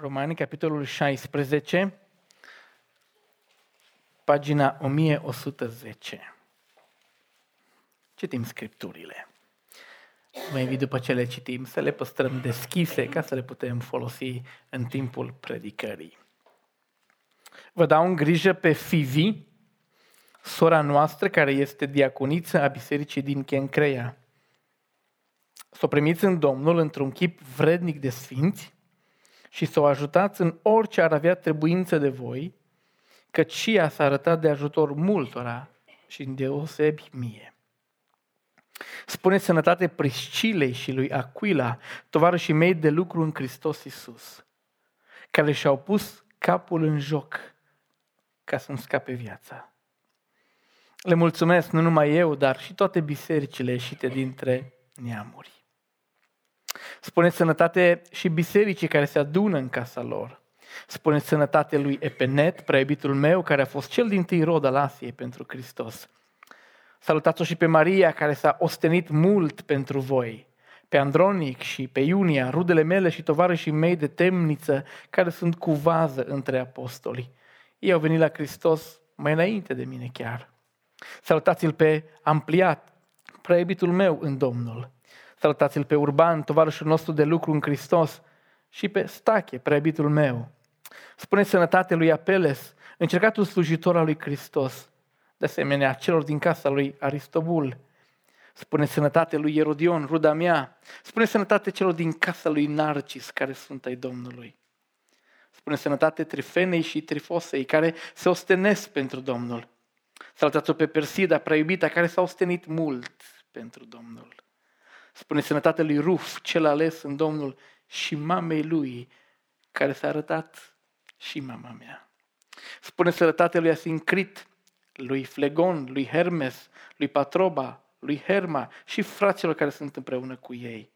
Romani, capitolul 16, pagina 1110. Citim scripturile. Vă invit după ce le citim să le păstrăm deschise ca să le putem folosi în timpul predicării. Vă dau în grijă pe Fivi, sora noastră care este diaconiță a bisericii din Chencreia. Să o primiți în Domnul într-un chip vrednic de sfinți și să o ajutați în orice ar avea trebuință de voi, căci și ea s-a arătat de ajutor multora și în deosebi mie. Spune sănătate Priscilei și lui Aquila, tovarășii mei de lucru în Hristos Iisus, care și-au pus capul în joc ca să-mi scape viața. Le mulțumesc nu numai eu, dar și toate bisericile ieșite dintre neamuri. Spune sănătate și bisericii care se adună în casa lor. Spune sănătate lui Epenet, preibitul meu, care a fost cel din tâi rod al Asiei pentru Hristos. Salutați-o și pe Maria, care s-a ostenit mult pentru voi, pe Andronic și pe Iunia, rudele mele și tovarășii mei de temniță, care sunt cu vază între apostoli. Ei au venit la Hristos mai înainte de mine chiar. Salutați-l pe Ampliat, preibitul meu în Domnul. Salutați-l pe Urban, tovarășul nostru de lucru în Hristos, și pe Stache, preibitul meu. Spune sănătate lui Apeles, încercatul slujitor al lui Hristos, de asemenea celor din casa lui Aristobul. Spune sănătate lui Erodion, ruda mea. Spune sănătate celor din casa lui Narcis, care sunt ai Domnului. Spune sănătate Trifenei și Trifosei, care se ostenesc pentru Domnul. Salutați-o pe Persida, prea iubita, care s-a ostenit mult pentru Domnul. Spune sănătate lui Ruf, cel ales în Domnul, și mamei lui, care s-a arătat și mama mea. Spune sănătate lui Asincrit, lui Flegon, lui Hermes, lui Patroba, lui Herma și fraților care sunt împreună cu ei.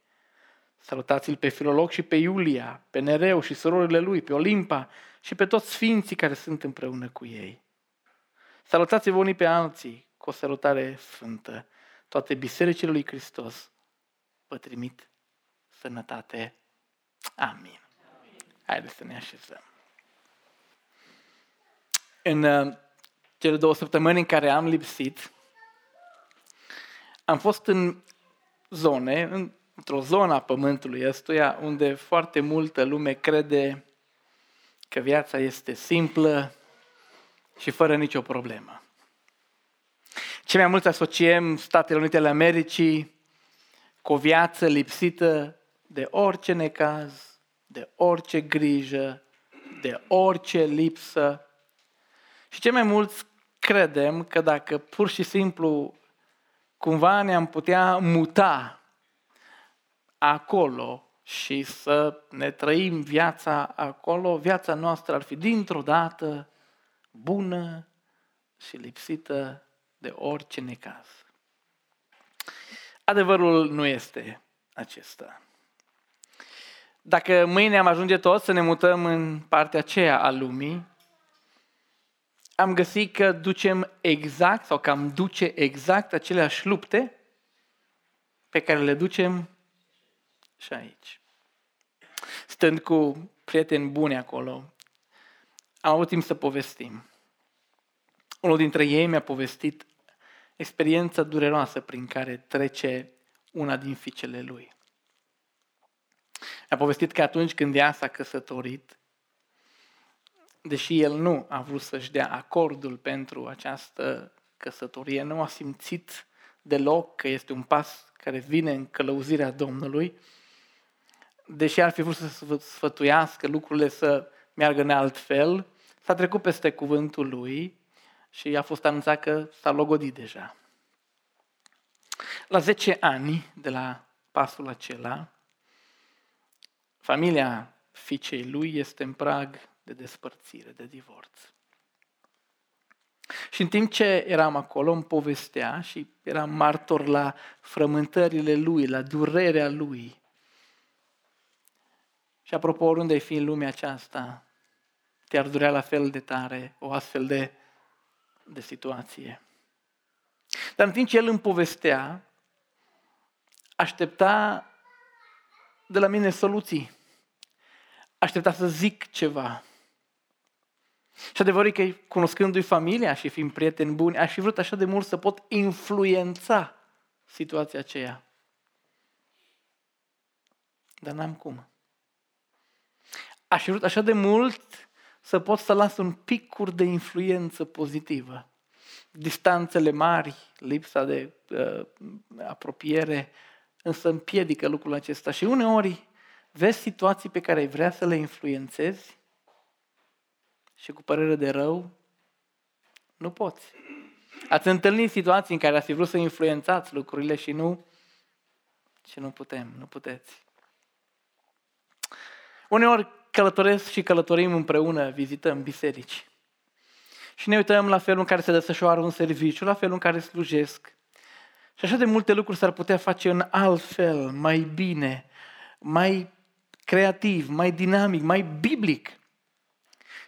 Salutați-l pe Filolog și pe Iulia, pe Nereu și surorile lui, pe Olimpa și pe toți sfinții care sunt împreună cu ei. Salutați-vă unii pe alții cu o salutare sfântă. Toate bisericile lui Hristos vă trimit sănătate. Amin. Haideți să ne așezăm. În uh, cele două săptămâni în care am lipsit, am fost în zone, într-o zonă a pământului ăstuia, unde foarte multă lume crede că viața este simplă și fără nicio problemă. Cei mai mulți asociem Statele Unite ale Americii cu o viață lipsită de orice necaz, de orice grijă, de orice lipsă. Și cei mai mulți credem că dacă pur și simplu cumva ne-am putea muta acolo și să ne trăim viața acolo, viața noastră ar fi dintr-o dată bună și lipsită de orice necaz. Adevărul nu este acesta. Dacă mâine am ajunge toți să ne mutăm în partea aceea a lumii, am găsit că ducem exact sau că am duce exact aceleași lupte pe care le ducem și aici. Stând cu prieteni buni acolo, am avut timp să povestim. Unul dintre ei mi-a povestit experiența dureroasă prin care trece una din fiicele lui. A povestit că atunci când ea s-a căsătorit, deși el nu a vrut să-și dea acordul pentru această căsătorie, nu a simțit deloc că este un pas care vine în călăuzirea Domnului, deși ar fi vrut să sfătuiască lucrurile să meargă în alt fel, s-a trecut peste cuvântul lui și a fost anunțat că s-a logodit deja. La 10 ani de la pasul acela, familia fiicei lui este în prag de despărțire, de divorț. Și în timp ce eram acolo, îmi povestea și eram martor la frământările lui, la durerea lui. Și apropo, oriunde ai fi în lumea aceasta, te-ar durea la fel de tare o astfel de, de situație. Dar în timp ce el îmi povestea, aștepta de la mine soluții. aștepta să zic ceva. Și adevărul că, cunoscându-i familia și fiind prieteni buni, aș fi vrut așa de mult să pot influența situația aceea. Dar n-am cum. Aș fi vrut așa de mult să pot să las un picur de influență pozitivă. Distanțele mari, lipsa de uh, apropiere, însă împiedică lucrul acesta. Și uneori vezi situații pe care ai vrea să le influențezi și cu părere de rău, nu poți. Ați întâlnit situații în care ați fi vrut să influențați lucrurile și nu, și nu putem, nu puteți. Uneori călătoresc și călătorim împreună, vizităm biserici. Și ne uităm la felul în care se desfășoară un serviciu, la felul în care slujesc. Și așa de multe lucruri s-ar putea face în alt fel, mai bine, mai creativ, mai dinamic, mai biblic.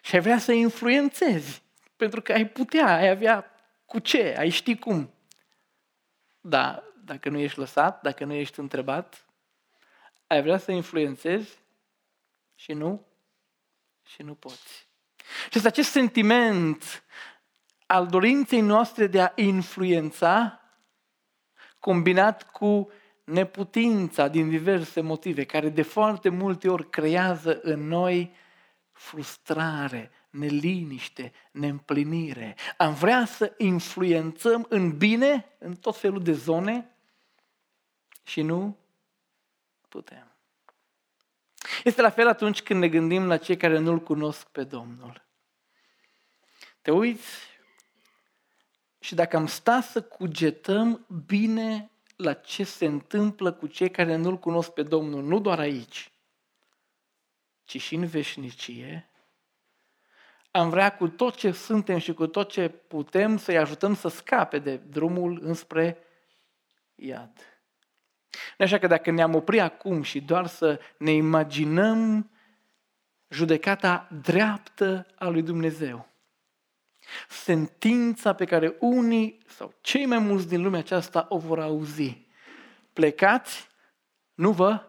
Și ai vrea să influențezi, pentru că ai putea, ai avea cu ce, ai ști cum. Da, dacă nu ești lăsat, dacă nu ești întrebat, ai vrea să influențezi și nu, și nu poți. Și este acest sentiment al dorinței noastre de a influența, combinat cu neputința din diverse motive, care de foarte multe ori creează în noi frustrare, neliniște, neîmplinire. Am vrea să influențăm în bine, în tot felul de zone și nu putem. Este la fel atunci când ne gândim la cei care nu-L cunosc pe Domnul. Te uiți și dacă am sta să cugetăm bine la ce se întâmplă cu cei care nu-L cunosc pe Domnul, nu doar aici, ci și în veșnicie, am vrea cu tot ce suntem și cu tot ce putem să-i ajutăm să scape de drumul înspre iad. Așa că dacă ne-am oprit acum și doar să ne imaginăm judecata dreaptă a lui Dumnezeu, sentința pe care unii sau cei mai mulți din lumea aceasta o vor auzi. Plecați, nu vă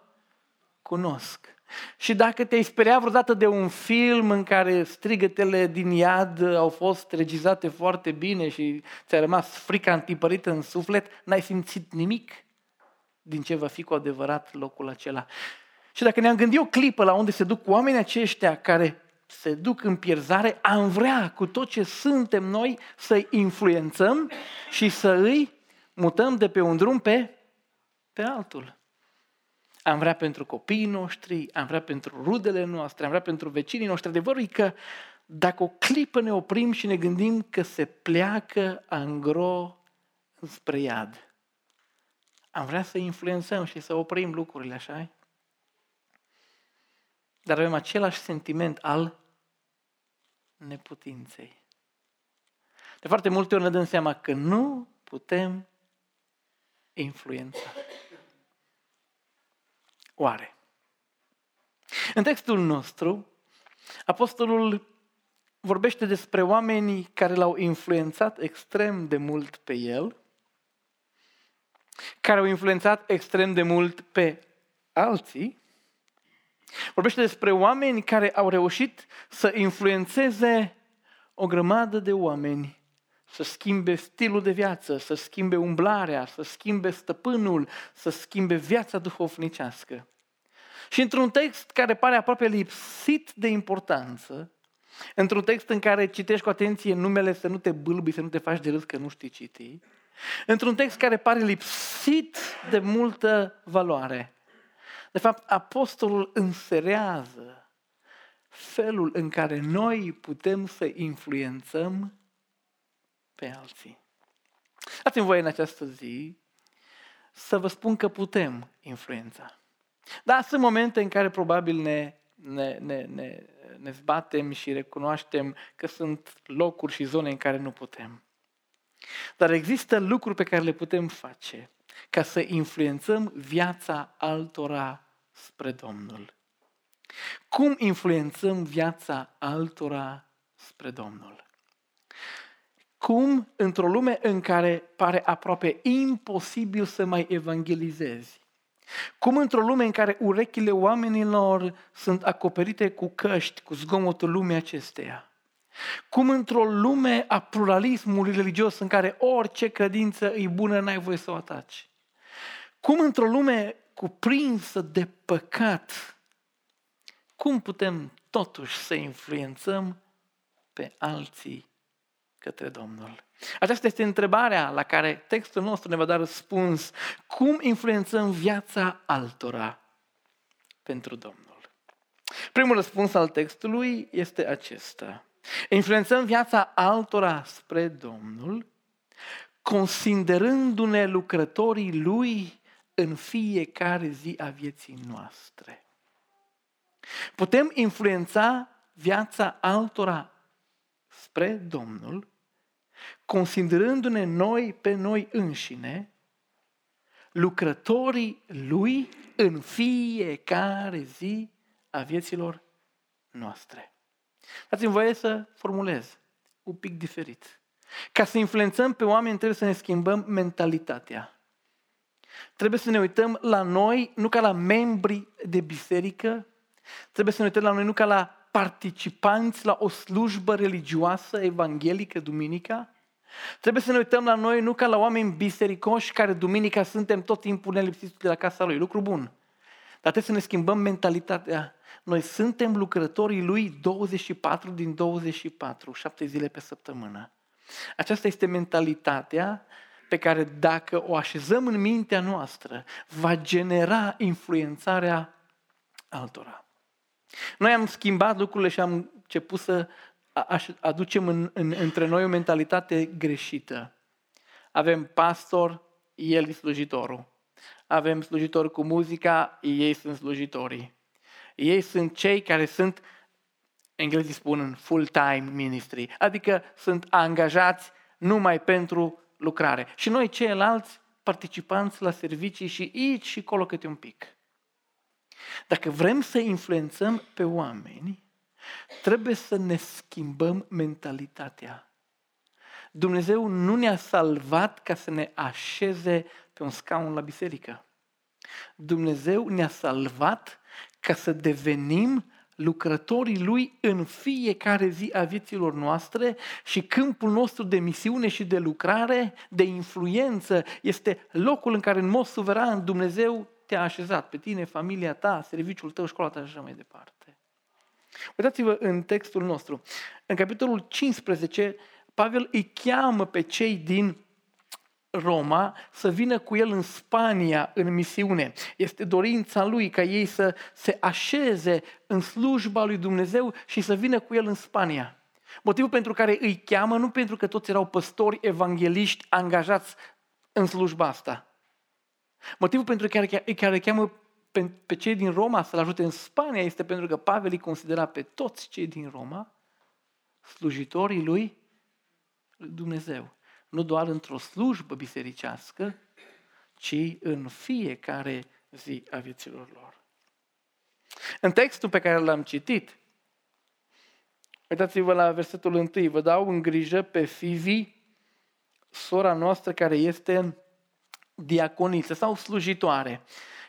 cunosc. Și dacă te-ai speriat vreodată de un film în care strigătele din iad au fost regizate foarte bine și ți-a rămas frica întipărită în suflet, n-ai simțit nimic din ce va fi cu adevărat locul acela. Și dacă ne-am gândit o clipă la unde se duc oamenii aceștia care se duc în pierzare, am vrea cu tot ce suntem noi să-i influențăm și să îi mutăm de pe un drum pe, pe altul. Am vrea pentru copiii noștri, am vrea pentru rudele noastre, am vrea pentru vecinii noștri. Adevărul e că dacă o clipă ne oprim și ne gândim că se pleacă angro spre iad, am vrea să influențăm și să oprim lucrurile, așa Dar avem același sentiment al neputinței. De foarte multe ori ne dăm seama că nu putem influența. Oare? În textul nostru, apostolul vorbește despre oamenii care l-au influențat extrem de mult pe el care au influențat extrem de mult pe alții. Vorbește despre oameni care au reușit să influențeze o grămadă de oameni să schimbe stilul de viață, să schimbe umblarea, să schimbe stăpânul, să schimbe viața duhovnicească. Și într-un text care pare aproape lipsit de importanță, într-un text în care citești cu atenție numele să nu te bâlbi, să nu te faci de râs că nu știi citi, Într-un text care pare lipsit de multă valoare. De fapt, apostolul înserează felul în care noi putem să influențăm pe alții. Dați-mi voie în această zi să vă spun că putem influența. Da, sunt momente în care probabil ne, ne, ne, ne, ne zbatem și recunoaștem că sunt locuri și zone în care nu putem. Dar există lucruri pe care le putem face ca să influențăm viața altora spre Domnul. Cum influențăm viața altora spre Domnul? Cum, într-o lume în care pare aproape imposibil să mai evangelizezi, Cum într-o lume în care urechile oamenilor sunt acoperite cu căști, cu zgomotul lumii acesteia, cum într-o lume a pluralismului religios în care orice credință e bună, n-ai voie să o ataci. Cum într-o lume cuprinsă de păcat, cum putem totuși să influențăm pe alții către Domnul? Aceasta este întrebarea la care textul nostru ne va da răspuns. Cum influențăm viața altora pentru Domnul? Primul răspuns al textului este acesta. Influențăm viața altora spre Domnul, considerându-ne lucrătorii Lui în fiecare zi a vieții noastre. Putem influența viața altora spre Domnul, considerându-ne noi pe noi înșine, lucrătorii Lui în fiecare zi a vieților noastre. Dați-mi voie să formulez un pic diferit. Ca să influențăm pe oameni trebuie să ne schimbăm mentalitatea. Trebuie să ne uităm la noi nu ca la membri de biserică, trebuie să ne uităm la noi nu ca la participanți la o slujbă religioasă evanghelică duminica, Trebuie să ne uităm la noi nu ca la oameni bisericoși care duminica suntem tot timpul nelipsiți de la casa lui. Lucru bun. Dar trebuie să ne schimbăm mentalitatea. Noi suntem lucrătorii lui 24 din 24, 7 zile pe săptămână. Aceasta este mentalitatea pe care dacă o așezăm în mintea noastră, va genera influențarea altora. Noi am schimbat lucrurile și am început să aducem în, în, între noi o mentalitate greșită. Avem pastor, el e slujitorul. Avem slujitori cu muzica, ei sunt slujitorii. Ei sunt cei care sunt, englezii spun, în full-time ministry, adică sunt angajați numai pentru lucrare. Și noi ceilalți participanți la servicii și aici și acolo câte un pic. Dacă vrem să influențăm pe oameni, trebuie să ne schimbăm mentalitatea. Dumnezeu nu ne-a salvat ca să ne așeze pe un scaun la biserică. Dumnezeu ne-a salvat ca să devenim lucrătorii Lui în fiecare zi a vieților noastre și câmpul nostru de misiune și de lucrare, de influență, este locul în care în mod suveran Dumnezeu te-a așezat pe tine, familia ta, serviciul tău, școala ta și așa mai departe. Uitați-vă în textul nostru. În capitolul 15, Pavel îi cheamă pe cei din Roma să vină cu el în Spania în misiune. Este dorința lui ca ei să se așeze în slujba lui Dumnezeu și să vină cu el în Spania. Motivul pentru care îi cheamă nu pentru că toți erau păstori evangeliști angajați în slujba asta. Motivul pentru care, care îi cheamă pe, pe cei din Roma să-l ajute în Spania este pentru că Pavel îi considera pe toți cei din Roma slujitorii lui Dumnezeu nu doar într-o slujbă bisericească, ci în fiecare zi a vieților lor. În textul pe care l-am citit, uitați-vă la versetul 1, vă dau în grijă pe Fivi, sora noastră care este diaconiță sau slujitoare.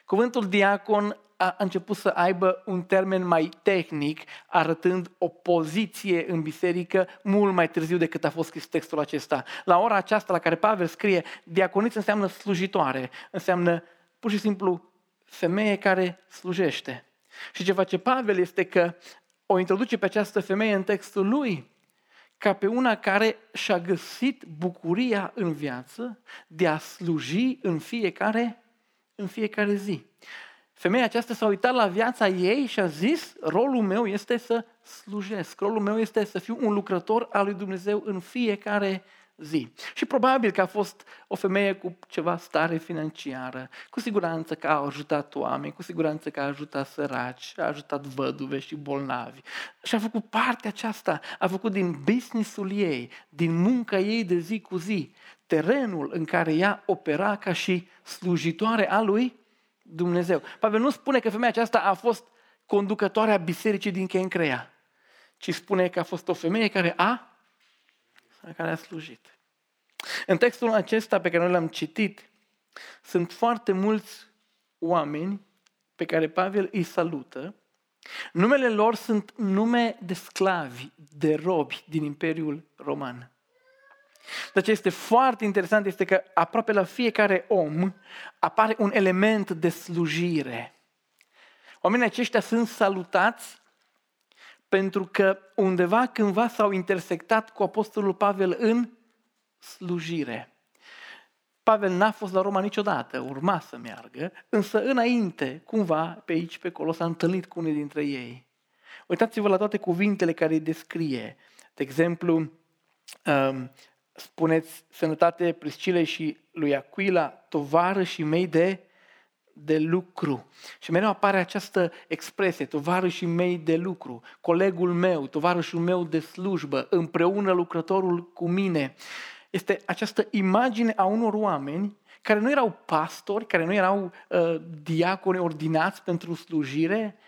Cuvântul diacon a început să aibă un termen mai tehnic, arătând o poziție în biserică mult mai târziu decât a fost scris textul acesta. La ora aceasta la care Pavel scrie, diaconiță înseamnă slujitoare, înseamnă pur și simplu femeie care slujește. Și ce face Pavel este că o introduce pe această femeie în textul lui ca pe una care și-a găsit bucuria în viață de a sluji în fiecare, în fiecare zi. Femeia aceasta s-a uitat la viața ei și a zis, rolul meu este să slujesc, rolul meu este să fiu un lucrător al lui Dumnezeu în fiecare zi. Și probabil că a fost o femeie cu ceva stare financiară, cu siguranță că a ajutat oameni, cu siguranță că a ajutat săraci, a ajutat văduve și bolnavi. Și a făcut partea aceasta, a făcut din businessul ei, din munca ei de zi cu zi, terenul în care ea opera ca și slujitoare a lui Dumnezeu. Pavel nu spune că femeia aceasta a fost conducătoarea bisericii din Chencrea, ci spune că a fost o femeie care a, care a slujit. În textul acesta pe care noi l-am citit, sunt foarte mulți oameni pe care Pavel îi salută. Numele lor sunt nume de sclavi, de robi din Imperiul Roman. Dar ce este foarte interesant este că aproape la fiecare om apare un element de slujire. Oamenii aceștia sunt salutați pentru că undeva cândva s-au intersectat cu Apostolul Pavel în slujire. Pavel n-a fost la Roma niciodată, urma să meargă, însă înainte, cumva, pe aici, pe acolo, s-a întâlnit cu unii dintre ei. Uitați-vă la toate cuvintele care îi descrie. De exemplu, um, spuneți sănătate Priscilei și lui Aquila, tovarășii mei de, de lucru. Și mereu apare această expresie, tovarășii mei de lucru, colegul meu, tovarășul meu de slujbă, împreună lucrătorul cu mine. Este această imagine a unor oameni care nu erau pastori, care nu erau uh, diaconi ordinați pentru slujire,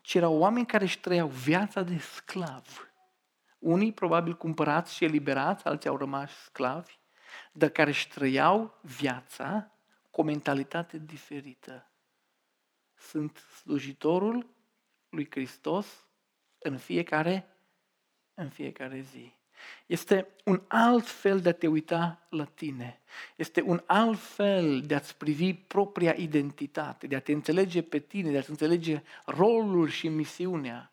ci erau oameni care își trăiau viața de sclav unii probabil cumpărați și eliberați, alții au rămas sclavi, dar care își trăiau viața cu o mentalitate diferită. Sunt slujitorul lui Hristos în fiecare, în fiecare zi. Este un alt fel de a te uita la tine. Este un alt fel de a-ți privi propria identitate, de a te înțelege pe tine, de a-ți înțelege rolul și misiunea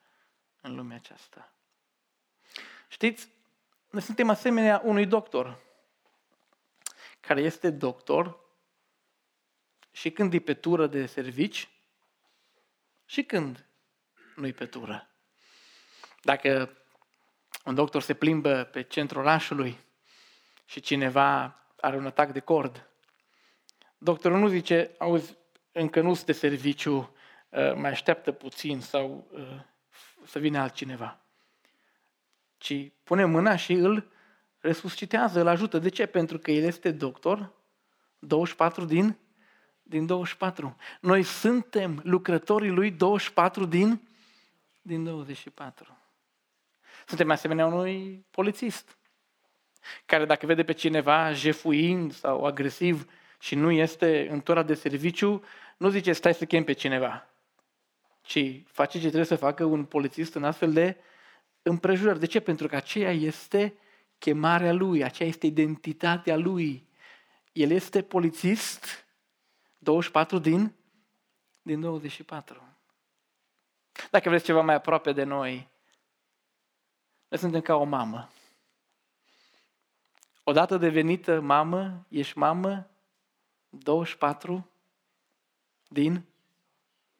în lumea aceasta. Știți, noi suntem asemenea unui doctor care este doctor și când e pe tură de servici și când nu-i pe tură. Dacă un doctor se plimbă pe centrul orașului și cineva are un atac de cord, doctorul nu zice, auzi, încă nu de serviciu, uh, mai așteaptă puțin sau uh, să vină altcineva ci pune mâna și îl resuscitează, îl ajută. De ce? Pentru că el este doctor 24 din, din 24. Noi suntem lucrătorii lui 24 din, din 24. Suntem asemenea unui polițist care dacă vede pe cineva jefuind sau agresiv și nu este în tura de serviciu, nu zice stai să chem pe cineva, ci face ce trebuie să facă un polițist în astfel de împrejurări. De ce? Pentru că aceea este chemarea lui, aceea este identitatea lui. El este polițist 24 din, din 24. Dacă vreți ceva mai aproape de noi, noi suntem ca o mamă. Odată devenită mamă, ești mamă 24 din,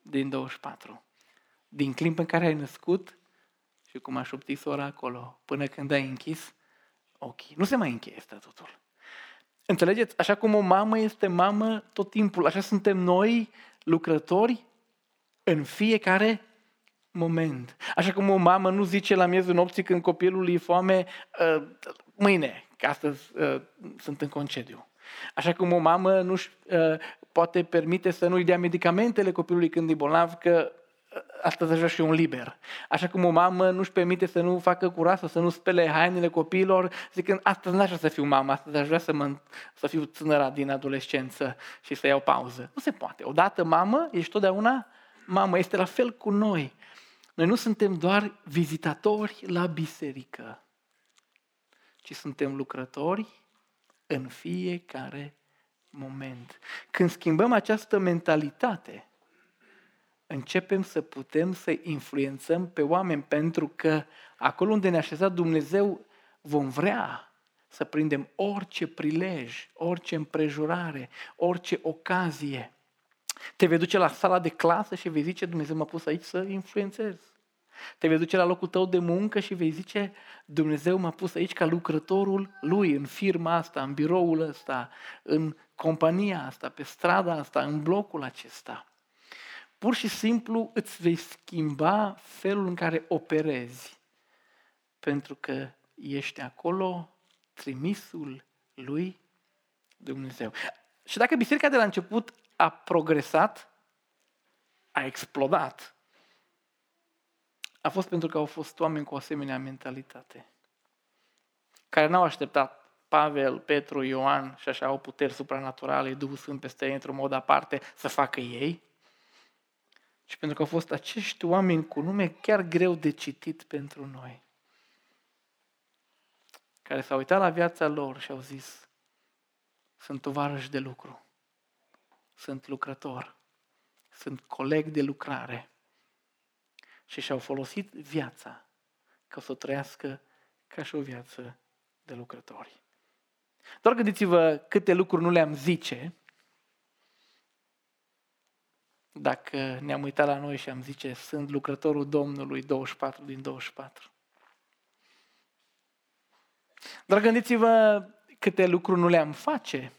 din 24. Din clip în care ai născut și cum a șoptit sora acolo, până când ai închis ochii. Nu se mai încheie totul. Înțelegeți? Așa cum o mamă este mamă tot timpul, așa suntem noi lucrători în fiecare moment. Așa cum o mamă nu zice la miezul nopții când copilul e foame, ă, mâine, că astăzi ă, sunt în concediu. Așa cum o mamă nu ă, poate permite să nu-i dea medicamentele copilului când e bolnav, că astăzi aș vrea și un liber. Așa cum o mamă nu-și permite să nu facă curată, să nu spele hainele copiilor, zicând, astăzi n-aș vrea să fiu mamă, astăzi aș vrea să, mă, să fiu tânăra din adolescență și să iau pauză. Nu se poate. Odată mamă, ești totdeauna mamă. Este la fel cu noi. Noi nu suntem doar vizitatori la biserică, ci suntem lucrători în fiecare moment. Când schimbăm această mentalitate, începem să putem să influențăm pe oameni, pentru că acolo unde ne-a așezat Dumnezeu vom vrea să prindem orice prilej, orice împrejurare, orice ocazie. Te vei duce la sala de clasă și vei zice, Dumnezeu m-a pus aici să influențez. Te vei duce la locul tău de muncă și vei zice, Dumnezeu m-a pus aici ca lucrătorul lui, în firma asta, în biroul ăsta, în compania asta, pe strada asta, în blocul acesta pur și simplu îți vei schimba felul în care operezi. Pentru că ești acolo trimisul lui Dumnezeu. Și dacă biserica de la început a progresat, a explodat, a fost pentru că au fost oameni cu o asemenea mentalitate, care n-au așteptat Pavel, Petru, Ioan și așa au puteri supranaturale, Duhul Sfânt peste ei într-un mod aparte să facă ei, ci pentru că au fost acești oameni cu nume chiar greu de citit pentru noi, care s-au uitat la viața lor și au zis, sunt tovarăși de lucru, sunt lucrător, sunt coleg de lucrare și și-au folosit viața ca să o trăiască ca și o viață de lucrători. Doar gândiți-vă câte lucruri nu le-am zice dacă ne-am uitat la noi și am zice sunt lucrătorul Domnului 24 din 24. Doar gândiți-vă câte lucruri nu le-am face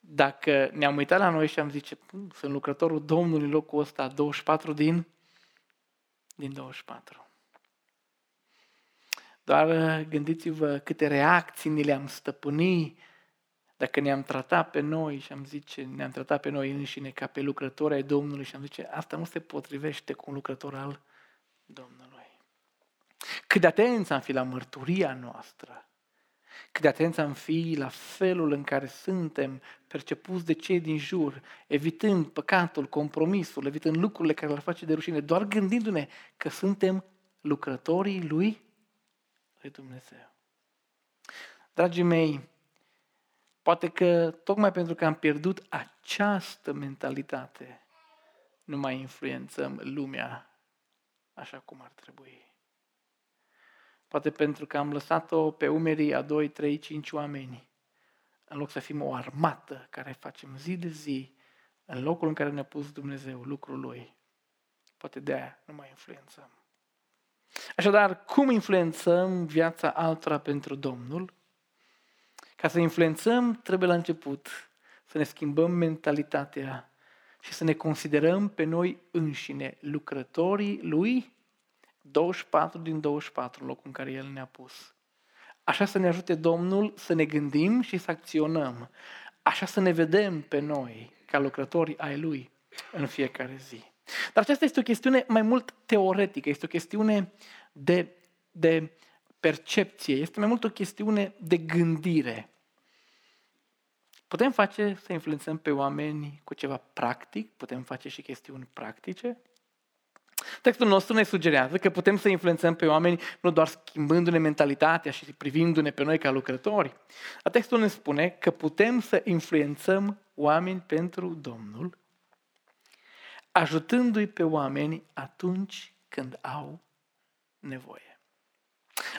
dacă ne-am uitat la noi și am zice sunt lucrătorul Domnului în locul ăsta 24 din, din 24. Doar uh, gândiți-vă câte reacții ni le-am stăpâni dacă ne-am tratat pe noi și am zice, ne-am tratat pe noi înșine ca pe lucrători ai Domnului și am zice, asta nu se potrivește cu un lucrător al Domnului. Cât de atenți am fi la mărturia noastră, cât de atenți am fi la felul în care suntem percepuți de cei din jur, evitând păcatul, compromisul, evitând lucrurile care le face de rușine, doar gândindu-ne că suntem lucrătorii lui lui Dumnezeu. Dragii mei, poate că tocmai pentru că am pierdut această mentalitate, nu mai influențăm lumea așa cum ar trebui. Poate pentru că am lăsat-o pe umerii a 2, 3, 5 oameni, în loc să fim o armată care facem zi de zi în locul în care ne-a pus Dumnezeu lucrul Lui. Poate de aia nu mai influențăm. Așadar, cum influențăm viața altora pentru Domnul? Ca să influențăm, trebuie la început să ne schimbăm mentalitatea și să ne considerăm pe noi înșine lucrătorii Lui 24 din 24, în locul în care El ne-a pus. Așa să ne ajute Domnul să ne gândim și să acționăm. Așa să ne vedem pe noi ca lucrători ai Lui în fiecare zi. Dar aceasta este o chestiune mai mult teoretică, este o chestiune de, de percepție, este mai mult o chestiune de gândire. Putem face să influențăm pe oameni cu ceva practic, putem face și chestiuni practice. Textul nostru ne sugerează că putem să influențăm pe oameni nu doar schimbându-ne mentalitatea și privindu-ne pe noi ca lucrători. Dar textul ne spune că putem să influențăm oameni pentru Domnul ajutându-i pe oameni atunci când au nevoie.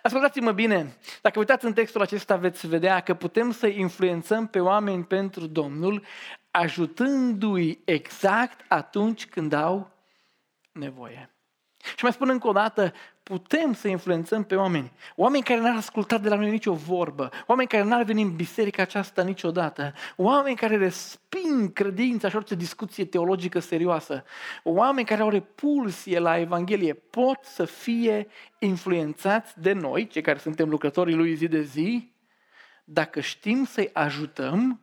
Ascultați-mă bine, dacă uitați în textul acesta veți vedea că putem să influențăm pe oameni pentru Domnul ajutându-i exact atunci când au nevoie. Și mai spun încă o dată, putem să influențăm pe oameni. Oameni care n-ar ascultat de la noi nicio vorbă, oameni care n-ar veni în biserica aceasta niciodată, oameni care resping credința și orice discuție teologică serioasă, oameni care au repulsie la Evanghelie, pot să fie influențați de noi, cei care suntem lucrătorii lui zi de zi, dacă știm să-i ajutăm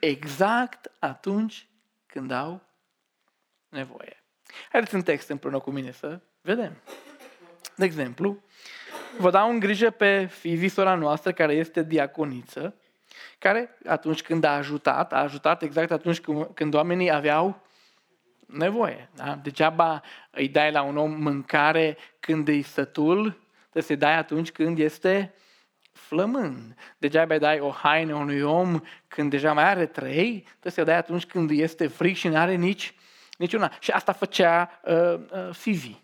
exact atunci când au nevoie. Haideți în text împreună cu mine să vedem. De exemplu, vă dau în grijă pe Fivi, sora noastră, care este diaconiță, care atunci când a ajutat, a ajutat exact atunci când oamenii aveau nevoie. Da? Degeaba îi dai la un om mâncare când e sătul, trebuie să-i dai atunci când este flămând. Degeaba îi dai o haină unui om când deja mai are trei, trebuie să-i dai atunci când este fric și nu are nici Niciuna. Și asta făcea uh, uh, Fivi.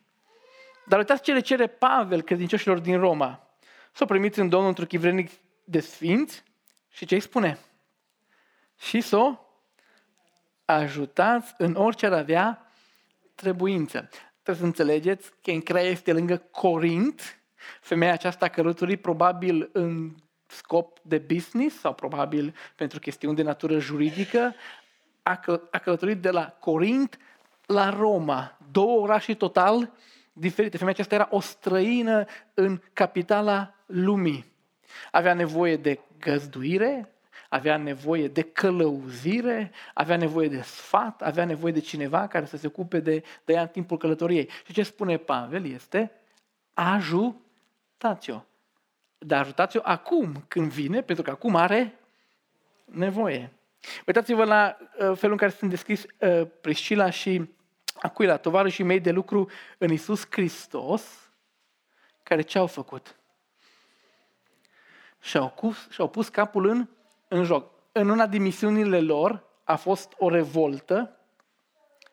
Dar uitați ce le cere Pavel credincioșilor din Roma. Să o primiți în Domnul într-un chivrenic de sfinți și ce îi spune? Și să o ajutați în orice ar avea trebuință. Trebuie să înțelegeți că Encrea este lângă Corint, femeia aceasta călătorit probabil în scop de business sau probabil pentru chestiuni de natură juridică, a călătorit de la Corint la Roma, două orașe total diferite. Femeia aceasta era o străină în capitala lumii. Avea nevoie de găzduire, avea nevoie de călăuzire, avea nevoie de sfat, avea nevoie de cineva care să se ocupe de, de ea în timpul călătoriei. Și ce spune Pavel este, ajutați-o. dar ajutați-o acum, când vine, pentru că acum are nevoie. Uitați-vă la uh, felul în care sunt descris uh, Priscila și Aquila, tovarășii mei de lucru în Isus Hristos, care ce au făcut? Și-au pus, și-au pus capul în, în joc. În una din misiunile lor a fost o revoltă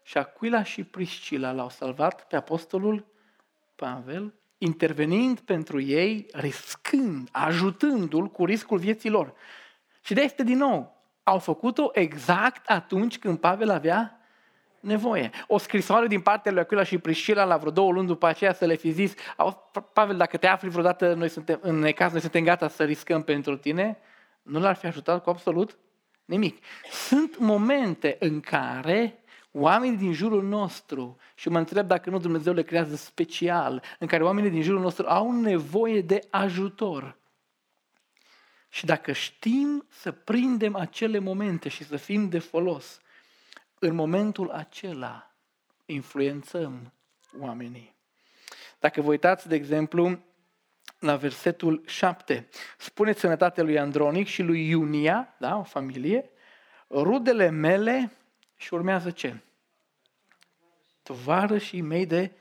și Aquila și Priscila l-au salvat pe apostolul Pavel, intervenind pentru ei, riscând, ajutându-l cu riscul vieții lor. Și de este din nou, au făcut-o exact atunci când Pavel avea nevoie. O scrisoare din partea lui Aquila și Priscila la vreo două luni după aceea să le fi zis, Pavel, dacă te afli vreodată noi suntem, în necaz, noi suntem gata să riscăm pentru tine, nu l-ar fi ajutat cu absolut nimic. Sunt momente în care oamenii din jurul nostru, și mă întreb dacă nu Dumnezeu le creează special, în care oamenii din jurul nostru au nevoie de ajutor. Și dacă știm să prindem acele momente și să fim de folos, în momentul acela influențăm oamenii. Dacă vă uitați, de exemplu, la versetul 7, spune sănătatea lui Andronic și lui Iunia, da, o familie, rudele mele și urmează ce? Tovarășii mei de,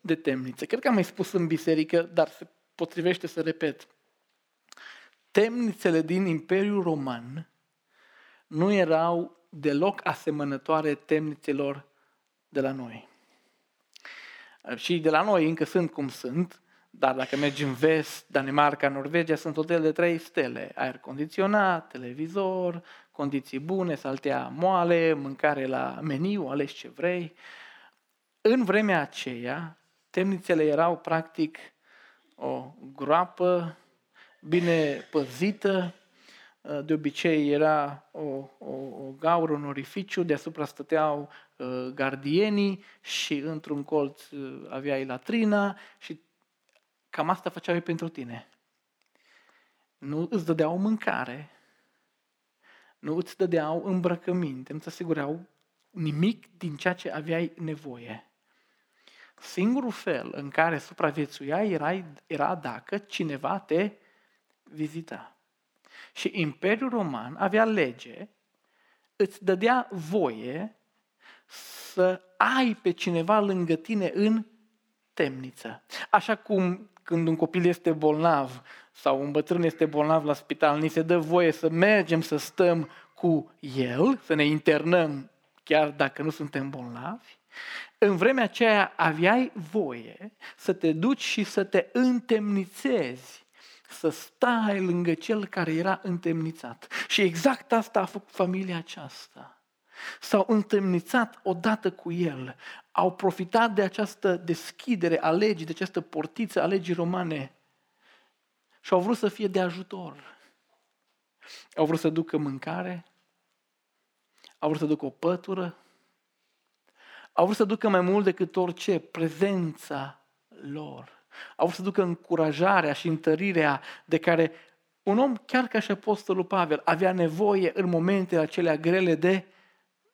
de temniță. Cred că am mai spus în biserică, dar se potrivește să repet. Temnițele din Imperiul Roman nu erau deloc asemănătoare temnițelor de la noi. Și de la noi încă sunt cum sunt, dar dacă mergi în vest, Danemarca, Norvegia, sunt hotele de trei stele. Aer condiționat, televizor, condiții bune, saltea moale, mâncare la meniu, alegi ce vrei. În vremea aceea, temnițele erau practic o groapă bine păzită, de obicei era o, o, o gaură, un orificiu, deasupra stăteau uh, gardienii și într-un colț uh, aveai latrina și cam asta făceau ei pentru tine. Nu îți dădeau mâncare, nu îți dădeau îmbrăcăminte, nu-ți asigurau nimic din ceea ce aveai nevoie. Singurul fel în care supraviețuiai era, era dacă cineva te vizita. Și Imperiul Roman avea lege, îți dădea voie să ai pe cineva lângă tine în temniță. Așa cum când un copil este bolnav sau un bătrân este bolnav la spital, ni se dă voie să mergem să stăm cu el, să ne internăm chiar dacă nu suntem bolnavi, în vremea aceea aveai voie să te duci și să te întemnițezi să stai lângă cel care era întemnițat. Și exact asta a făcut familia aceasta. S-au întemnițat odată cu el, au profitat de această deschidere a legii, de această portiță a legii romane și au vrut să fie de ajutor. Au vrut să ducă mâncare, au vrut să ducă o pătură, au vrut să ducă mai mult decât orice, prezența lor. Au vrut să ducă încurajarea și întărirea de care un om, chiar ca și Apostolul Pavel, avea nevoie în momentele acelea grele de,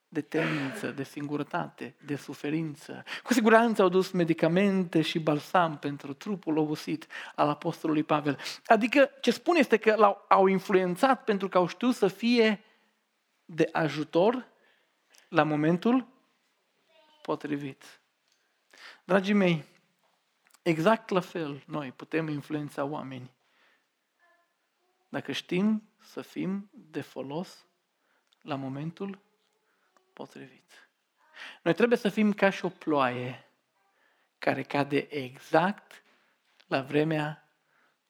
de temniță, de singurătate, de suferință. Cu siguranță au dus medicamente și balsam pentru trupul obosit al Apostolului Pavel. Adică ce spune este că l-au, au influențat pentru că au știut să fie de ajutor la momentul potrivit. Dragii mei, Exact la fel, noi putem influența oameni. Dacă știm să fim de folos la momentul potrivit. Noi trebuie să fim ca și o ploaie care cade exact la vremea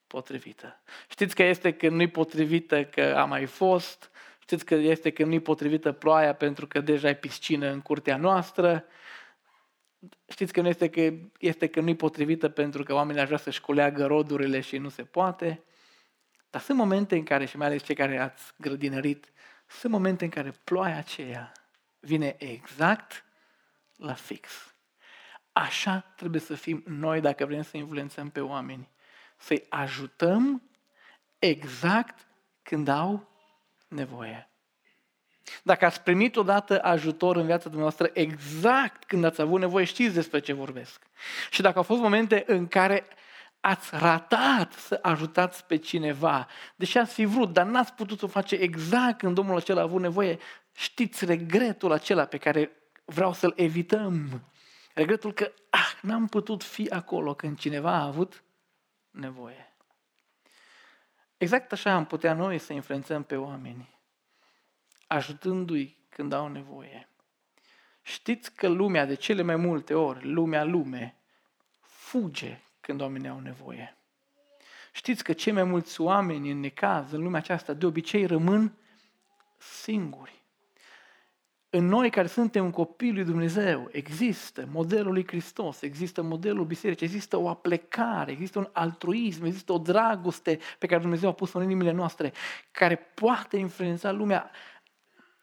potrivită. Știți că este când nu-i potrivită că a mai fost, știți că este când nu-i potrivită ploaia pentru că deja ai piscină în curtea noastră, Știți că nu este că, este că nu-i potrivită pentru că oamenii ar vrea să-și culeagă rodurile și nu se poate. Dar sunt momente în care, și mai ales cei care ați grădinărit, sunt momente în care ploaia aceea vine exact la fix. Așa trebuie să fim noi dacă vrem să influențăm pe oameni. Să-i ajutăm exact când au nevoie. Dacă ați primit odată ajutor în viața dumneavoastră exact când ați avut nevoie, știți despre ce vorbesc. Și dacă au fost momente în care ați ratat să ajutați pe cineva, deși ați fi vrut, dar n-ați putut să o face exact când Domnul acela a avut nevoie, știți regretul acela pe care vreau să-l evităm. Regretul că ah, n-am putut fi acolo când cineva a avut nevoie. Exact așa am putea noi să influențăm pe oameni, ajutându-i când au nevoie. Știți că lumea, de cele mai multe ori, lumea lume, fuge când oamenii au nevoie. Știți că cei mai mulți oameni în necaz, în lumea aceasta, de obicei rămân singuri. În noi care suntem copii lui Dumnezeu, există modelul lui Hristos, există modelul bisericii, există o aplecare, există un altruism, există o dragoste pe care Dumnezeu a pus-o în inimile noastre, care poate influența lumea,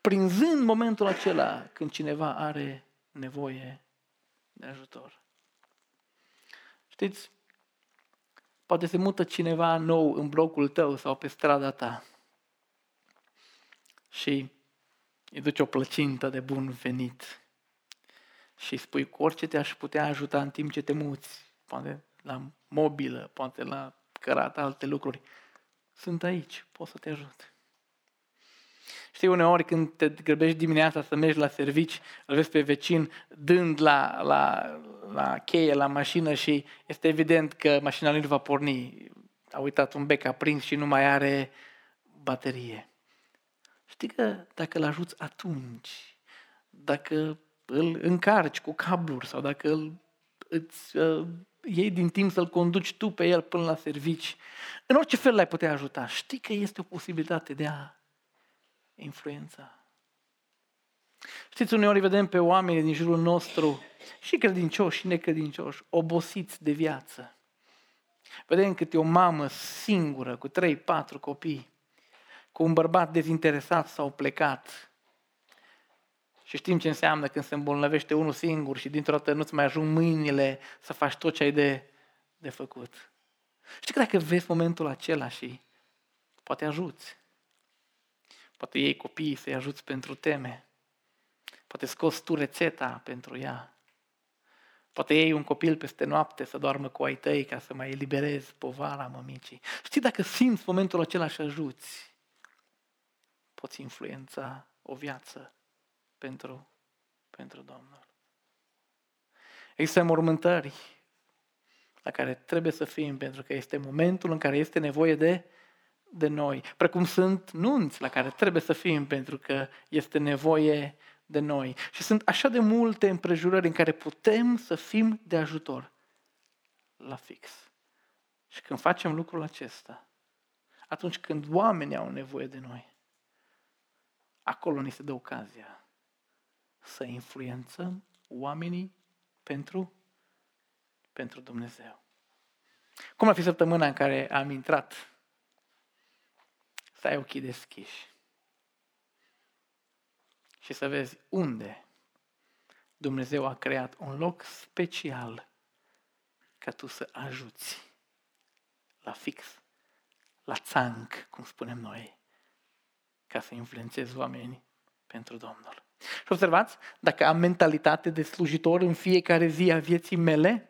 prinzând momentul acela când cineva are nevoie de ajutor. Știți, poate se mută cineva nou în blocul tău sau pe strada ta și îi duci o plăcintă de bun venit și spui cu orice te-aș putea ajuta în timp ce te muți, poate la mobilă, poate la cărat alte lucruri. Sunt aici, pot să te ajut. Știi, uneori când te grăbești dimineața să mergi la servici, îl vezi pe vecin dând la, la, la cheie, la mașină și este evident că mașina lui nu va porni. A uitat un bec aprins și nu mai are baterie. Știi că dacă îl ajuți atunci, dacă îl încarci cu cabluri sau dacă îl, îți uh, iei din timp să-l conduci tu pe el până la servici, în orice fel l-ai putea ajuta. Știi că este o posibilitate de a influența. Știți, uneori vedem pe oameni din jurul nostru, și credincioși și necredincioși, obosiți de viață. Vedem câte o mamă singură, cu trei, patru copii, cu un bărbat dezinteresat sau plecat. Și știm ce înseamnă când se îmbolnăvește unul singur și dintr-o dată nu-ți mai ajung mâinile să faci tot ce ai de, de făcut. Știi că dacă vezi momentul acela și poate ajuți, Poate iei copiii să-i ajuți pentru teme. Poate scoți tu rețeta pentru ea. Poate iei un copil peste noapte să doarmă cu ai tăi ca să mai eliberezi povara mămicii. Știi, dacă simți momentul acela și ajuți, poți influența o viață pentru, pentru Domnul. Există mormântări la care trebuie să fim pentru că este momentul în care este nevoie de de noi, precum sunt nunți la care trebuie să fim pentru că este nevoie de noi. Și sunt așa de multe împrejurări în care putem să fim de ajutor la fix. Și când facem lucrul acesta, atunci când oamenii au nevoie de noi, acolo ni se dă ocazia să influențăm oamenii pentru, pentru Dumnezeu. Cum ar fi săptămâna în care am intrat să ai ochii deschiși și să vezi unde Dumnezeu a creat un loc special ca tu să ajuți la fix, la țanc, cum spunem noi, ca să influențezi oamenii pentru Domnul. Și observați, dacă am mentalitate de slujitor în fiecare zi a vieții mele,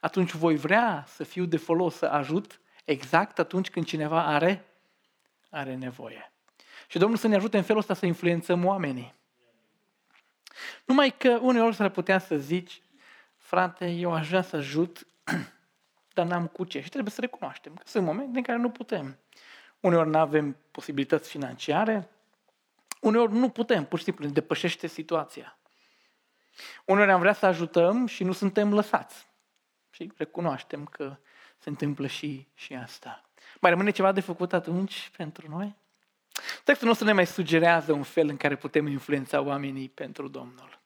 atunci voi vrea să fiu de folos, să ajut exact atunci când cineva are are nevoie. Și Domnul să ne ajute în felul ăsta să influențăm oamenii. Numai că uneori s-ar putea să zici, frate, eu aș vrea să ajut, dar n-am cu ce. Și trebuie să recunoaștem că sunt momente în care nu putem. Uneori nu avem posibilități financiare, uneori nu putem, pur și simplu ne depășește situația. Uneori am vrea să ajutăm și nu suntem lăsați. Și recunoaștem că se întâmplă și, și asta. Mai rămâne ceva de făcut atunci pentru noi? Textul nostru ne mai sugerează un fel în care putem influența oamenii pentru Domnul.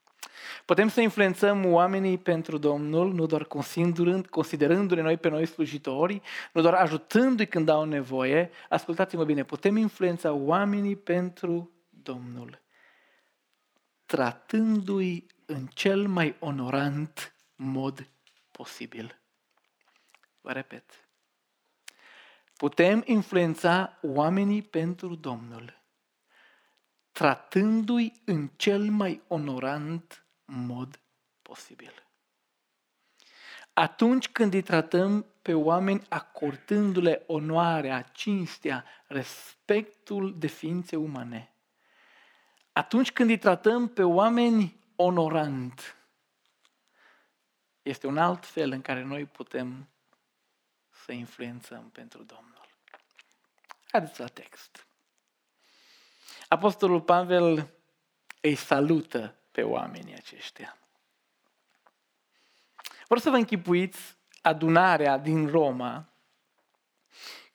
Putem să influențăm oamenii pentru Domnul, nu doar considerând, considerându-ne noi pe noi slujitori, nu doar ajutându-i când au nevoie. Ascultați-mă bine, putem influența oamenii pentru Domnul, tratându-i în cel mai onorant mod posibil. Vă repet, Putem influența oamenii pentru Domnul, tratându-i în cel mai onorant mod posibil. Atunci când îi tratăm pe oameni acordându-le onoarea, cinstea, respectul de ființe umane. Atunci când îi tratăm pe oameni onorant, este un alt fel în care noi putem să influențăm pentru Domnul. Haideți la text. Apostolul Pavel îi salută pe oamenii aceștia. Vreau să vă închipuiți adunarea din Roma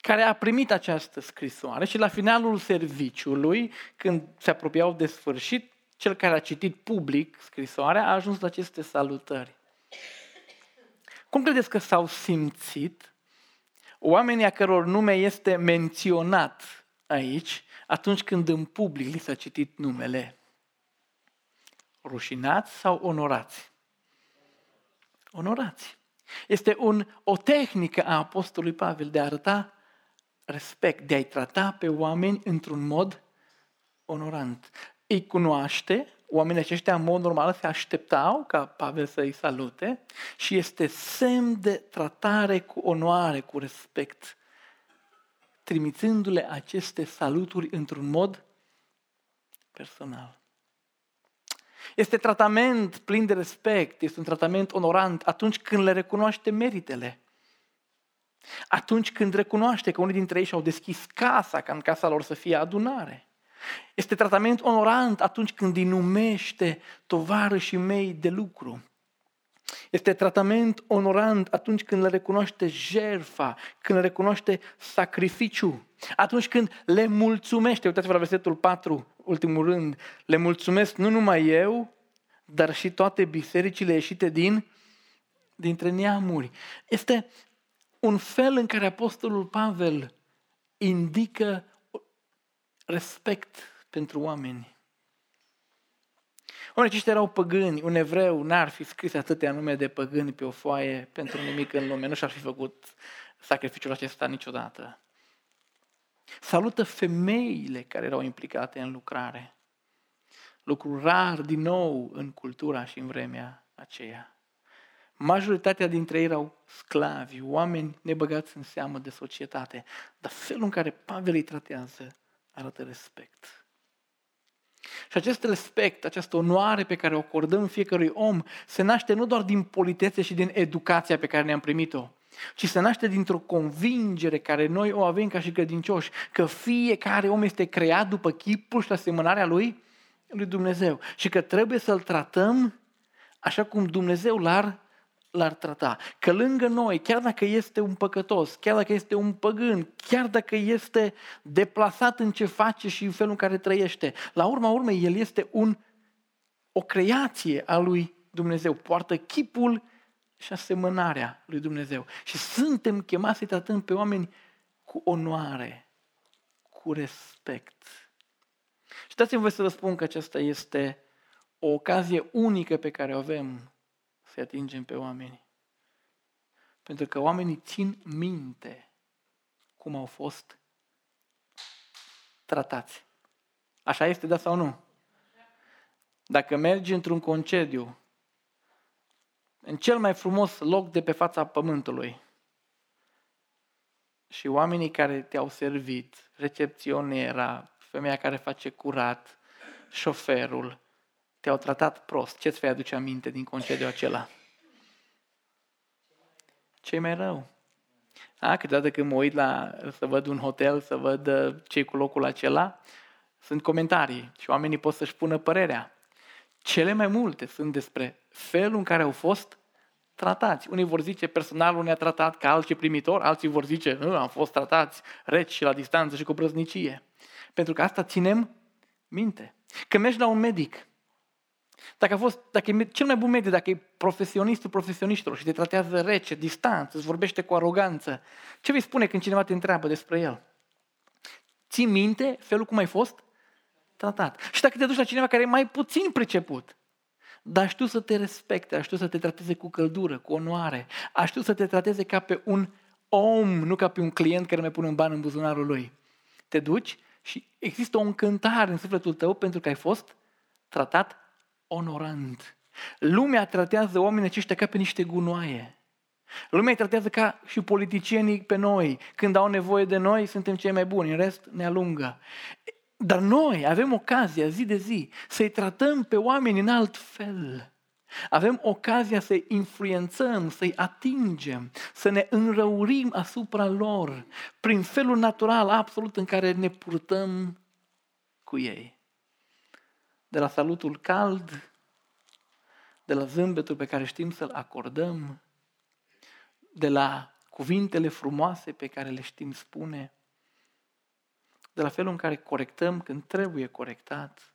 care a primit această scrisoare și la finalul serviciului, când se apropiau de sfârșit, cel care a citit public scrisoarea a ajuns la aceste salutări. Cum credeți că s-au simțit oamenii a căror nume este menționat aici atunci când în public li s-a citit numele? Rușinați sau onorați? Onorați. Este un, o tehnică a Apostolului Pavel de a arăta respect, de a-i trata pe oameni într-un mod onorant. Îi cunoaște, oamenii aceștia în mod normal se așteptau ca Pavel să-i salute și este semn de tratare cu onoare, cu respect, trimițându-le aceste saluturi într-un mod personal. Este tratament plin de respect, este un tratament onorant atunci când le recunoaște meritele. Atunci când recunoaște că unii dintre ei și-au deschis casa ca în casa lor să fie adunare. Este tratament onorant atunci când îi numește tovarășii mei de lucru. Este tratament onorant atunci când le recunoaște jerfa, când le recunoaște sacrificiu, atunci când le mulțumește. Uitați-vă la versetul 4, ultimul rând. Le mulțumesc nu numai eu, dar și toate bisericile ieșite din, dintre neamuri. Este un fel în care Apostolul Pavel indică respect pentru oameni. Oamenii aceștia erau păgâni, un evreu n-ar fi scris atâtea nume de păgâni pe o foaie pentru nimic în lume, nu și-ar fi făcut sacrificiul acesta niciodată. Salută femeile care erau implicate în lucrare. Lucru rar din nou în cultura și în vremea aceea. Majoritatea dintre ei erau sclavi, oameni nebăgați în seamă de societate, dar felul în care Pavel îi tratează arată respect. Și acest respect, această onoare pe care o acordăm fiecărui om, se naște nu doar din politețe și din educația pe care ne-am primit-o, ci se naște dintr-o convingere care noi o avem ca și credincioși, că fiecare om este creat după chipul și asemănarea lui, lui Dumnezeu și că trebuie să-l tratăm așa cum Dumnezeu l-ar l-ar trata. Că lângă noi, chiar dacă este un păcătos, chiar dacă este un păgân, chiar dacă este deplasat în ce face și în felul în care trăiește, la urma urmei, el este un, o creație a lui Dumnezeu. Poartă chipul și asemănarea lui Dumnezeu. Și suntem chemați să-i tratăm pe oameni cu onoare, cu respect. Și dați-mi voi să vă spun că aceasta este o ocazie unică pe care o avem să atingem pe oameni. Pentru că oamenii țin minte cum au fost tratați. Așa este, da sau nu? Dacă mergi într-un concediu, în cel mai frumos loc de pe fața pământului, și oamenii care te-au servit, recepționiera, femeia care face curat, șoferul, te-au tratat prost, ce-ți vei aduce aminte din concediu acela? ce mai rău. Da? Câteodată când mă uit la, să văd un hotel, să văd uh, ce cu locul acela, sunt comentarii și oamenii pot să-și pună părerea. Cele mai multe sunt despre felul în care au fost tratați. Unii vor zice personalul ne-a tratat ca alții primitor, alții vor zice nu, am fost tratați reci și la distanță și cu brăznicie. Pentru că asta ținem minte. Când mergi la un medic, dacă, a fost, dacă e cel mai bun medic, dacă e profesionistul profesioniștilor și te tratează rece, distant, îți vorbește cu aroganță, ce vei spune când cineva te întreabă despre el? Ții minte felul cum ai fost tratat. Și dacă te duci la cineva care e mai puțin priceput, dar știu să te respecte, știu să te trateze cu căldură, cu onoare, a știu să te trateze ca pe un om, nu ca pe un client care mai pune un ban în buzunarul lui. Te duci și există o încântare în sufletul tău pentru că ai fost tratat onorant. Lumea tratează oamenii aceștia ca pe niște gunoaie. Lumea îi tratează ca și politicienii pe noi. Când au nevoie de noi, suntem cei mai buni, în rest ne alungă. Dar noi avem ocazia zi de zi să-i tratăm pe oameni în alt fel. Avem ocazia să-i influențăm, să-i atingem, să ne înrăurim asupra lor prin felul natural absolut în care ne purtăm cu ei. De la salutul cald, de la zâmbetul pe care știm să-l acordăm, de la cuvintele frumoase pe care le știm spune, de la felul în care corectăm când trebuie corectat,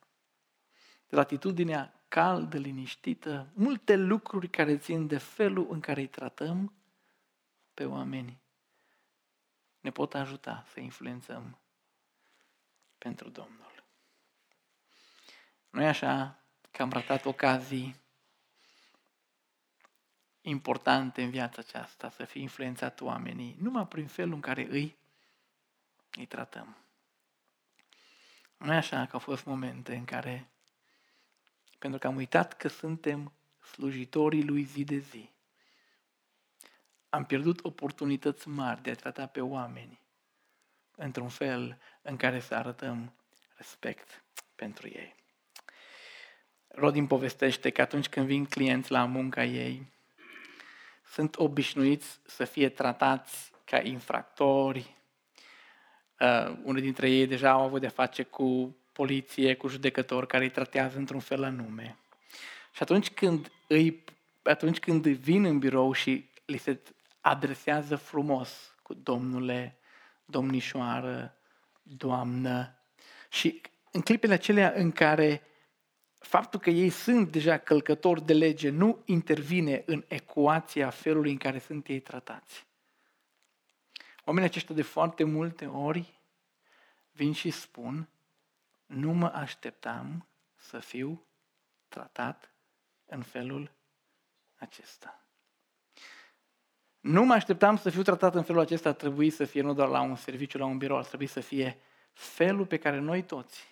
de la atitudinea caldă, liniștită, multe lucruri care țin de felul în care îi tratăm pe oameni ne pot ajuta să influențăm pentru Domnul. Nu e așa că am ratat ocazii importante în viața aceasta, să fie influențat oamenii, numai prin felul în care îi, îi tratăm. Nu e așa că au fost momente în care, pentru că am uitat că suntem slujitorii lui zi de zi, am pierdut oportunități mari de a trata pe oameni într-un fel în care să arătăm respect pentru ei. Rodin povestește că atunci când vin clienți la munca ei, sunt obișnuiți să fie tratați ca infractori. Uh, unul dintre ei deja au avut de face cu poliție, cu judecători care îi tratează într-un fel anume. Și atunci când, îi, atunci când vin în birou și li se adresează frumos cu domnule, domnișoară, doamnă, și în clipele acelea în care faptul că ei sunt deja călcători de lege nu intervine în ecuația felului în care sunt ei tratați. Oamenii aceștia de foarte multe ori vin și spun, nu mă așteptam să fiu tratat în felul acesta. Nu mă așteptam să fiu tratat în felul acesta, trebuie să fie nu doar la un serviciu, la un birou, ar trebui să fie felul pe care noi toți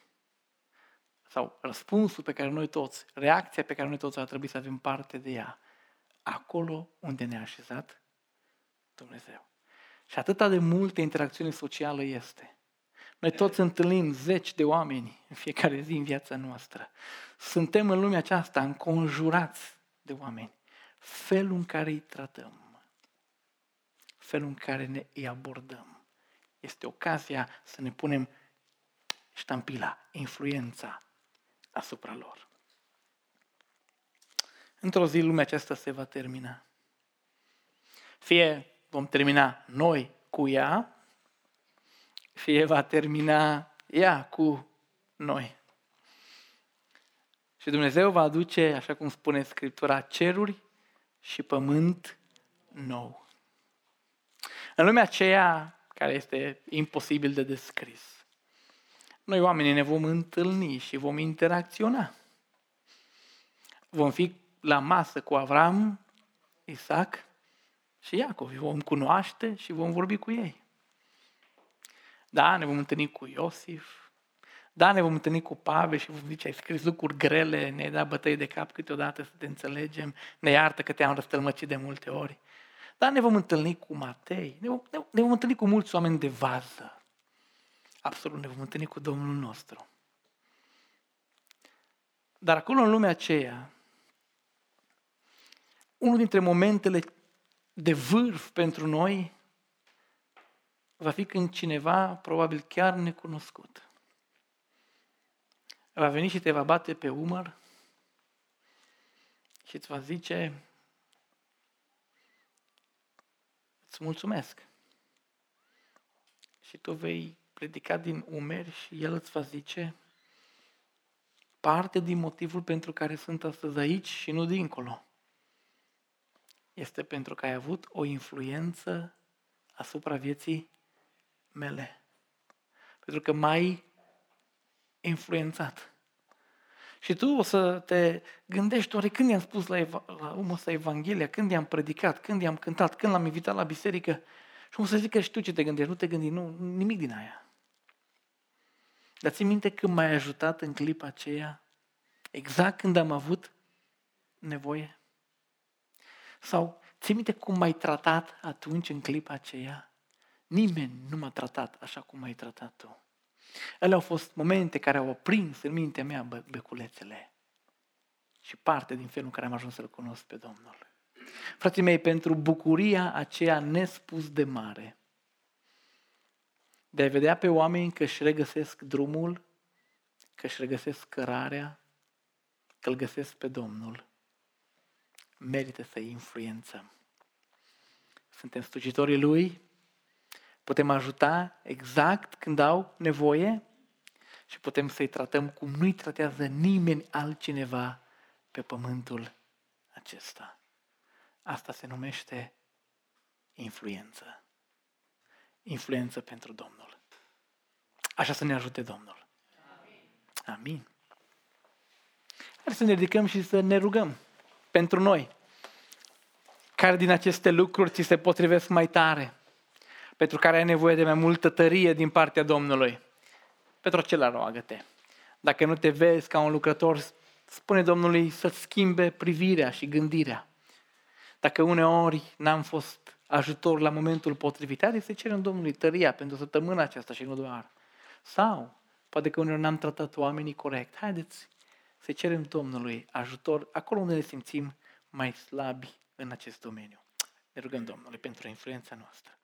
sau răspunsul pe care noi toți, reacția pe care noi toți ar trebui să avem parte de ea, acolo unde ne-a așezat Dumnezeu. Și atâta de multă interacțiune socială este. Noi toți întâlnim zeci de oameni în fiecare zi în viața noastră. Suntem în lumea aceasta înconjurați de oameni. Felul în care îi tratăm, felul în care ne îi abordăm, este ocazia să ne punem ștampila, influența asupra lor. Într-o zi lumea aceasta se va termina. Fie vom termina noi cu ea, fie va termina ea cu noi. Și Dumnezeu va aduce, așa cum spune Scriptura, ceruri și pământ nou. În lumea aceea care este imposibil de descris, noi oamenii ne vom întâlni și vom interacționa. Vom fi la masă cu Avram, Isaac și Iacov. Vom cunoaște și vom vorbi cu ei. Da, ne vom întâlni cu Iosif, da, ne vom întâlni cu Pavel și vom zice, ai scris lucruri grele, ne-ai dat bătăi de cap câteodată să te înțelegem, ne iartă că te-am răstălmăcit de multe ori. Da, ne vom întâlni cu Matei, ne vom, ne vom întâlni cu mulți oameni de vază absolut ne vom întâlni cu Domnul nostru. Dar acolo în lumea aceea, unul dintre momentele de vârf pentru noi va fi când cineva, probabil chiar necunoscut, va veni și te va bate pe umăr și îți va zice, îți mulțumesc. Și tu vei predicat din umeri și el îți va zice parte din motivul pentru care sunt astăzi aici și nu dincolo. Este pentru că ai avut o influență asupra vieții mele. Pentru că m-ai influențat. Și tu o să te gândești, oare când i-am spus la, eva- la omul ăsta Evanghelia, când i-am predicat, când i-am cântat, când l-am invitat la biserică? Și o să zic că știu ce te gândești, nu te gândi, nu, nimic din aia. Dar ți minte când m-ai ajutat în clipa aceea? Exact când am avut nevoie? Sau ții minte cum m-ai tratat atunci, în clipa aceea? Nimeni nu m-a tratat așa cum m-ai tratat tu. Ele au fost momente care au oprins în mintea mea beculețele și parte din felul în care am ajuns să-L cunosc pe Domnul. Frații mei, pentru bucuria aceea nespus de mare, de a vedea pe oameni că își regăsesc drumul, că își regăsesc cărarea, că îl găsesc pe Domnul, merită să influențăm. Suntem slujitorii Lui, putem ajuta exact când au nevoie și putem să-i tratăm cum nu-i tratează nimeni altcineva pe pământul acesta. Asta se numește influență. Influență pentru Domnul. Așa să ne ajute Domnul. Amin. Hai să ne ridicăm și să ne rugăm pentru noi. Care din aceste lucruri ți se potrivesc mai tare? Pentru care ai nevoie de mai multă tărie din partea Domnului? Pentru acela roagă-te. Dacă nu te vezi ca un lucrător, spune Domnului să-ți schimbe privirea și gândirea. Dacă uneori n-am fost ajutor la momentul potrivit, haideți să cerem Domnului tăria pentru săptămâna aceasta și nu doar. Sau, poate că uneori n-am tratat oamenii corect. Haideți să cerem Domnului ajutor acolo unde ne simțim mai slabi în acest domeniu. Ne rugăm Domnului pentru influența noastră.